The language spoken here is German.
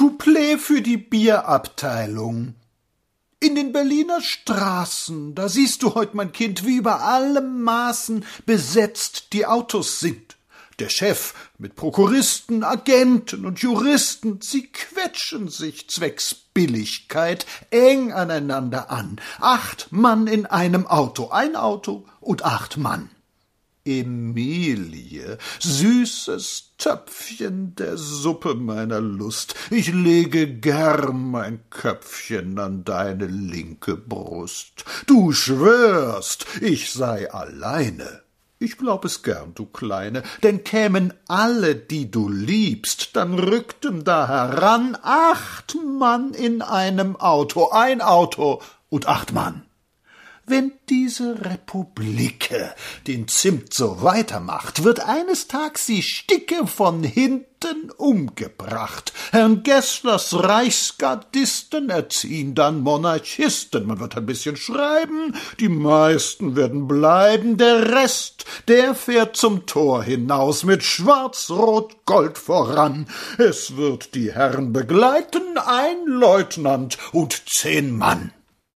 Couplet für die Bierabteilung. In den Berliner Straßen, da siehst du heut, mein Kind, wie über alle Maßen besetzt die Autos sind. Der Chef mit Prokuristen, Agenten und Juristen, sie quetschen sich zwecks Billigkeit eng aneinander an. Acht Mann in einem Auto, ein Auto und acht Mann. Emilie, süßes Töpfchen der Suppe meiner Lust, ich lege gern mein Köpfchen an deine linke Brust. Du schwörst, ich sei alleine. Ich glaub es gern, du Kleine, denn kämen alle, die du liebst, dann rückten da heran acht Mann in einem Auto, ein Auto und acht Mann. Wenn diese Republike den Zimt so weitermacht, wird eines Tags sie Sticke von hinten umgebracht. Herrn Gesslers Reichsgardisten erziehen dann Monarchisten. Man wird ein bisschen schreiben, die meisten werden bleiben, der Rest, der fährt zum Tor hinaus mit Schwarz-Rot-Gold voran. Es wird die Herren begleiten, ein Leutnant und zehn Mann.